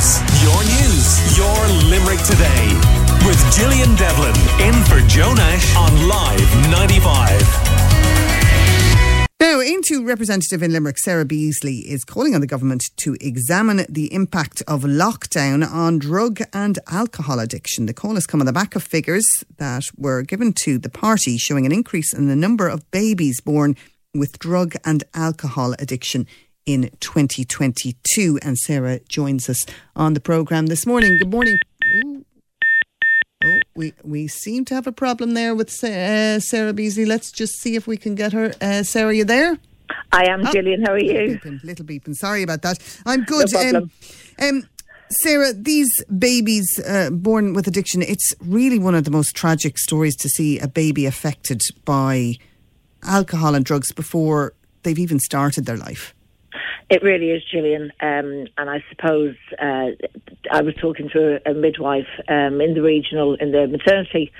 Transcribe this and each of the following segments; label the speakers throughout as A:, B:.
A: News. Your news. Your Limerick today. With Gillian Devlin in for Joe on Live 95.
B: Now, Aontú representative in Limerick, Sarah Beasley is calling on the government to examine the impact of lockdown on drug and alcohol addiction. The call has come on the back of figures that were given to the party showing an increase in the number of babies born with drug and alcohol addiction in 2022. And Sarah joins us on the programme this morning. Good morning. Ooh. Oh, we, we seem to have a problem there with uh, Sarah Beasley. Let's just see if we can get her. Uh, Sarah, you there?
C: I am, oh, Gillian. How are you?
B: Beeping, little beeping. Sorry about that. I'm good. No um, um, Sarah, these babies uh, born with addiction, it's really one of the most tragic stories to see a baby affected by alcohol and drugs before they've even started their life.
C: It really is, Gillian. Um, and I suppose uh, I was talking to a, a midwife um, in the regional, in the maternity,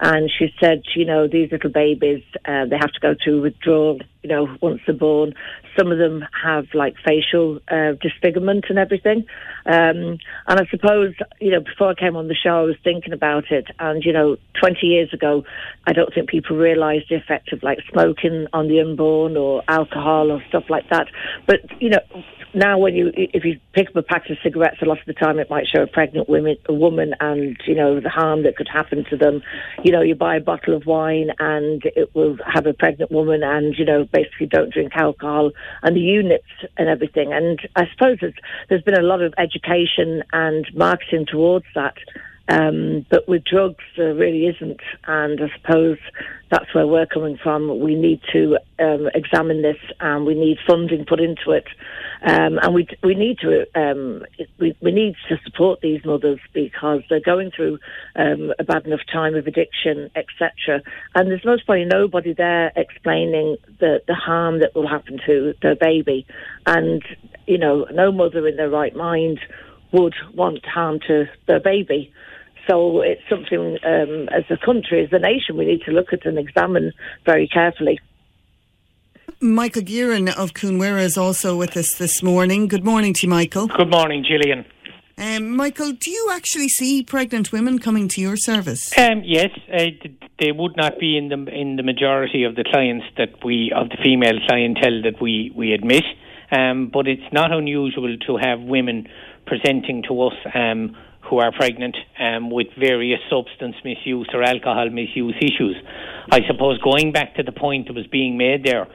C: and she said, you know, these little babies, uh, they have to go through withdrawal, you know, once they're born. Some of them have like facial uh, disfigurement and everything. Um, and I suppose, you know, before I came on the show, I was thinking about it. And, you know, 20 years ago, I don't think people realised the effect of like smoking on the unborn or alcohol or stuff like that. But, you know, now when you if you pick up a pack of cigarettes, a lot of the time it might show a pregnant woman, a woman, and you know the harm that could happen to them. You know, you buy a bottle of wine and it will have a pregnant woman, and you know basically don't drink alcohol and the units and everything. And I suppose there's been a lot of education and marketing towards that. Um, but with drugs, there really isn't. And I suppose that's where we're coming from. We need to um, examine this and we need funding put into it. Um, and we, we need to um, we, we need to support these mothers because they're going through um, a bad enough time of addiction, etc. And there's most probably nobody there explaining the, the harm that will happen to their baby. And, you know, no mother in their right mind would want harm to their baby. So it's something um, as a country, as a nation, we need to look at and examine very carefully.
B: Michael Gearan of Cuan Mhuire is also with us this morning. Good morning to you, Michael.
D: Good morning, Gillian.
B: Um, Michael, do you actually see pregnant women coming to your service?
D: Um, yes, uh, they would not be in the in the majority of the clients that we of the female clientele that we we admit. Um, but it's not unusual to have women presenting to us um, who are pregnant um, with various substance misuse or alcohol misuse issues. I suppose going back to the point that was being made there,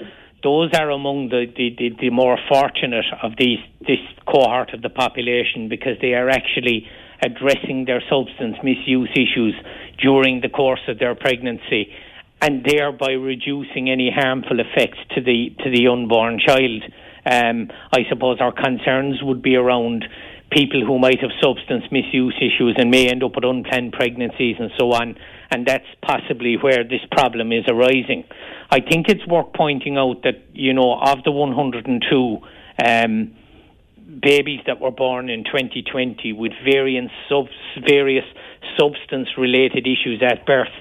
D: those are among the, the, the, the more fortunate of these this cohort of the population because they are actually addressing their substance misuse issues during the course of their pregnancy and thereby reducing any harmful effects to the to the unborn child. Um, I suppose our concerns would be around people who might have substance misuse issues and may end up with unplanned pregnancies and so on. And that's possibly where this problem is arising. I think it's worth pointing out that, you know, of the 102 um, babies that were born in 2020 with various, sub- various substance related issues at birth,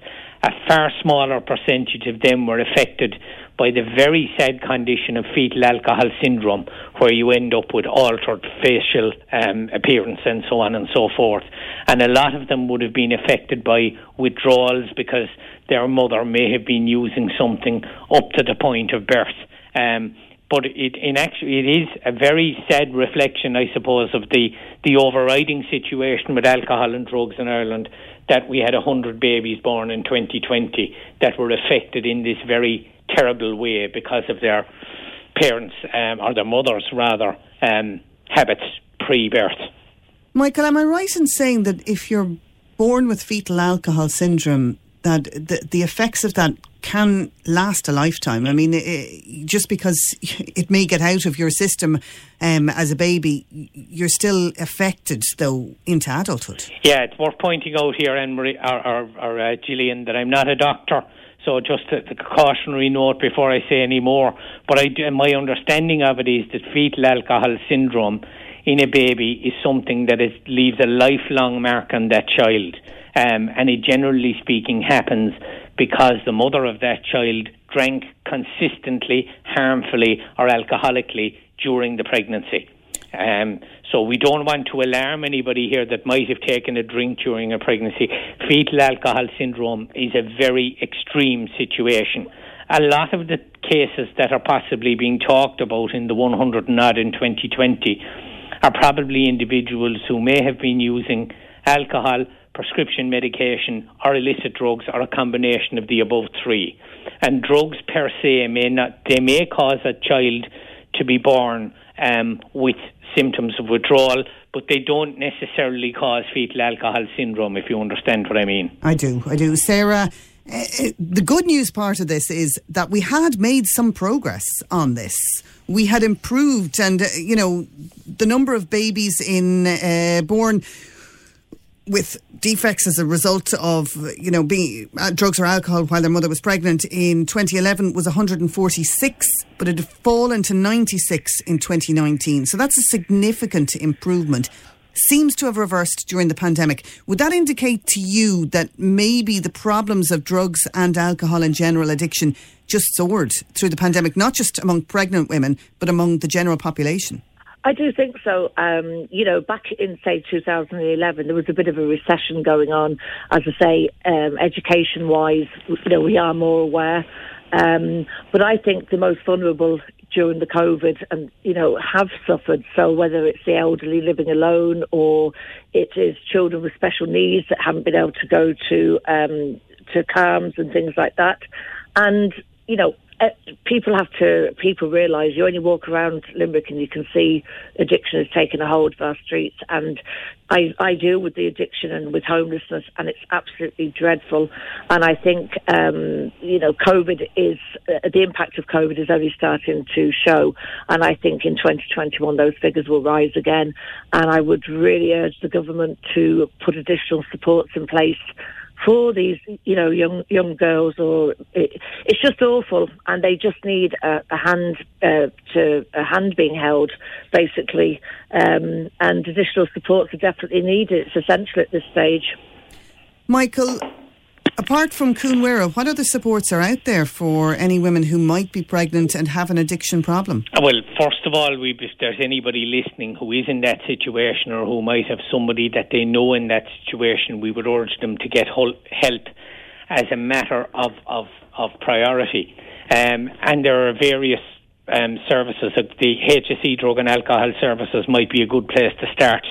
D: a far smaller percentage of them were affected by the very sad condition of fetal alcohol syndrome, where you end up with altered facial um, appearance and so on and so forth. And a lot of them would have been affected by withdrawals because their mother may have been using something up to the point of birth. Um, but it in actually it is a very sad reflection, I suppose, of the the overriding situation with alcohol and drugs in Ireland that we had hundred babies born in 2020 that were affected in this very terrible way because of their parents um, or their mothers rather um, habits pre-birth.
B: Michael, am I right in saying that if you're born with fetal alcohol syndrome, that the, the effects of that can last a lifetime. I mean, it, just because it may get out of your system um, as a baby, you're still affected though into adulthood.
D: Yeah, it's worth pointing out here, Anne Marie or, or, or uh, Gillian, that I'm not a doctor. So just a, a, cautionary note before I say any more. But I, my understanding of it is that fetal alcohol syndrome in a baby is something that is, leaves a lifelong mark on that child. Um, and it generally speaking happens because the mother of that child drank consistently, harmfully, or alcoholically during the pregnancy. Um, so we don't want to alarm anybody here that might have taken a drink during a pregnancy. Fetal alcohol syndrome is a very extreme situation. A lot of the cases that are possibly being talked about in the 100 and odd in 2020 are probably individuals who may have been using alcohol, prescription medication, or illicit drugs, or a combination of the above three. And drugs per se may not, they may cause a child to be born um, with symptoms of withdrawal, but they don't necessarily cause fetal alcohol syndrome, if you understand what I mean.
B: I do, I do. Sarah, uh, the good news part of this is that we had made some progress on this. We had improved, and uh, you know, the number of babies in uh, born with defects as a result of you know being uh, drugs or alcohol while their mother was pregnant in 2011 was 146 but it had fallen to 96 in 2019 so that's a significant improvement. Seems to have reversed during the pandemic. Would that indicate to you that maybe the problems of drugs and alcohol and general addiction just soared through the pandemic not just among pregnant women but among the general population
C: I do think so. Um, you know, back in say 2011, there was a bit of a recession going on. As I say, um, education-wise, you know, we are more aware. Um, but I think the most vulnerable during the COVID and, you know, have suffered. So whether it's the elderly living alone or it is children with special needs that haven't been able to go to, um, to CAMHS and things like that. And, you know, uh, people have to people realise you only walk around Limerick and you can see addiction has taken a hold of our streets. And I, I deal with the addiction and with homelessness and it's absolutely dreadful. And I think um, you know COVID is uh, the impact of COVID is only starting to show. And I think in 2021 those figures will rise again. And I would really urge the government to put additional supports in place for these, you know, young young girls, or it, it's just awful, and they just need a, a hand uh, to a hand being held, basically, um, and additional supports are definitely needed. It's essential at this stage.
B: Michael, Apart from Cuan Mhuire, what other supports are out there for any women who might be pregnant and have an addiction problem?
D: Well, first of all, we, if there's anybody listening who is in that situation or who might have somebody that they know in that situation, we would urge them to get help as a matter of, of, of priority. Um, and there are various um, services. The HSE drug and alcohol services might be a good place to start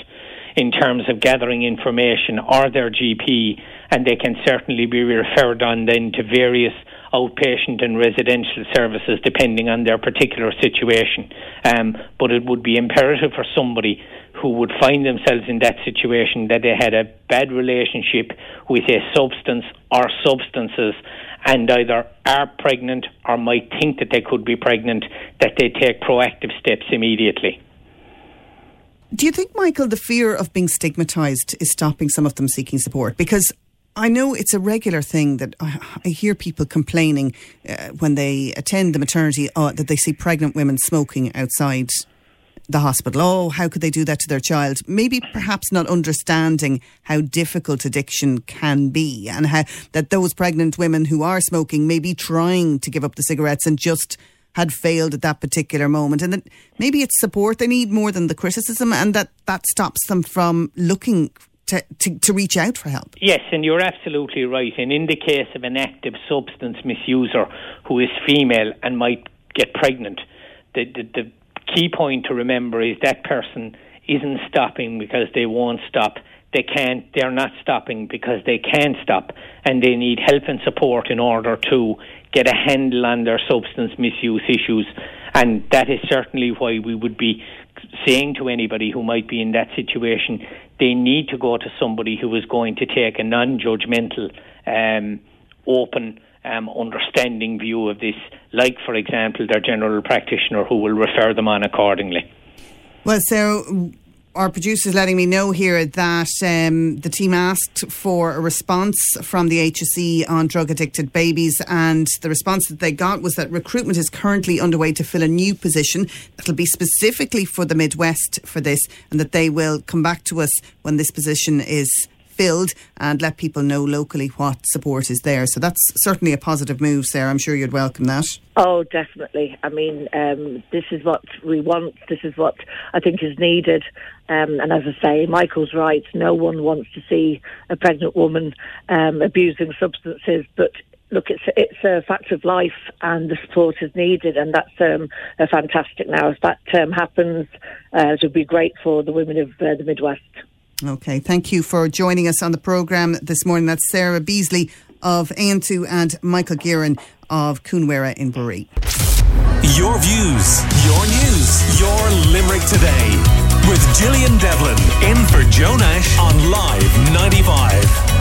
D: in terms of gathering information or their GP, and they can certainly be referred on then to various outpatient and residential services depending on their particular situation. Um, but it would be imperative for somebody who would find themselves in that situation that they had a bad relationship with a substance or substances and either are pregnant or might think that they could be pregnant, that they take proactive steps immediately.
B: Do you think, Michael, the fear of being stigmatised is stopping some of them seeking support? Because I know it's a regular thing that I, I hear people complaining uh, when they attend the maternity uh, that they see pregnant women smoking outside the hospital. Oh, how could they do that to their child? Maybe perhaps not understanding how difficult addiction can be and how that those pregnant women who are smoking may be trying to give up the cigarettes and just had failed at that particular moment and that maybe it's support they need more than the criticism and that that stops them from looking to, to, to, reach out for help.
D: Yes, and you're absolutely right. And in the case of an active substance misuser who is female and might get pregnant, the, the, the key point to remember is that person isn't stopping because they won't stop. They can't, they're not stopping because they can't stop and they need help and support in order to get a handle on their substance misuse issues. And that is certainly why we would be saying to anybody who might be in that situation, they need to go to somebody who is going to take a non judgmental, um, open, um, understanding view of this, like, for example, their general practitioner who will refer them on accordingly.
B: Well, Sarah, our producer's letting me know here that um, the team asked for a response from the HSE on drug addicted babies, and the response that they got was that recruitment is currently underway to fill a new position that'll be specifically for the Midwest for this, and that they will come back to us when this position is filled and let people know locally what support is there. So that's certainly a positive move, Sarah. I'm sure you'd welcome that.
C: Oh, definitely. I mean, um, this is what we want. This is what I think is needed. Um, and as I say, Michael's right. No one wants to see a pregnant woman um, abusing substances, but look, it's it's a fact of life, and the support is needed, and that's um, fantastic. Now, if that um, happens, uh, it would be great for the women of uh, the Midwest.
B: Okay, thank you for joining us on the programme this morning. That's Sarah Beasley of Aontú and Michael Gearan of Cuan Mhuire in Bruree.
A: Your views, your news, your Limerick today with Gillian Devlin in for Joe Nash on Live 95.